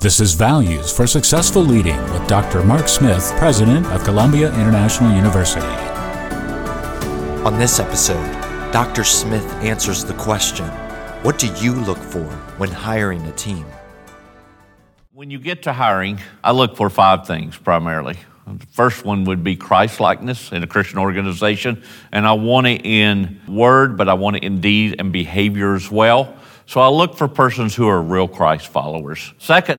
This is Values for Successful Leading with Dr. Mark Smith, President of Columbia International University. On this episode, Dr. Smith answers the question What do you look for when hiring a team? When you get to hiring, I look for five things primarily. The first one would be Christ likeness in a Christian organization, and I want it in word, but I want it in deed and behavior as well. So I look for persons who are real Christ followers. Second,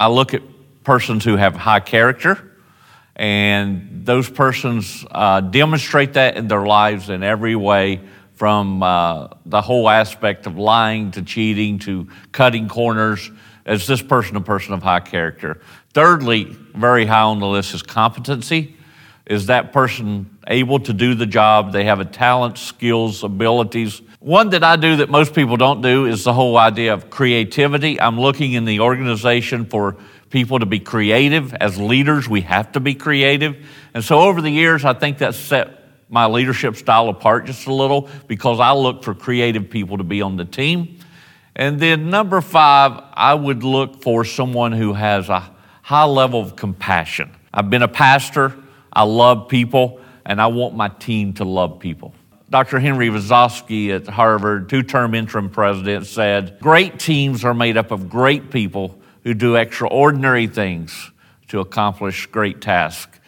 I look at persons who have high character, and those persons uh, demonstrate that in their lives in every way from uh, the whole aspect of lying to cheating to cutting corners. Is this person a person of high character? Thirdly, very high on the list is competency. Is that person able to do the job? They have a talent, skills, abilities. One that I do that most people don't do is the whole idea of creativity. I'm looking in the organization for people to be creative. As leaders, we have to be creative. And so over the years, I think that set my leadership style apart just a little because I look for creative people to be on the team. And then number five, I would look for someone who has a high level of compassion. I've been a pastor. I love people, and I want my team to love people. Dr. Henry Rosovsky at Harvard, two term interim president, said Great teams are made up of great people who do extraordinary things to accomplish great tasks.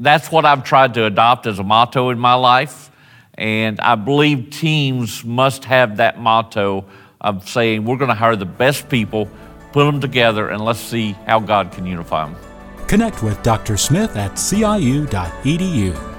That's what I've tried to adopt as a motto in my life, and I believe teams must have that motto of saying we're going to hire the best people, put them together, and let's see how God can unify them. Connect with Dr. Smith at ciu.edu.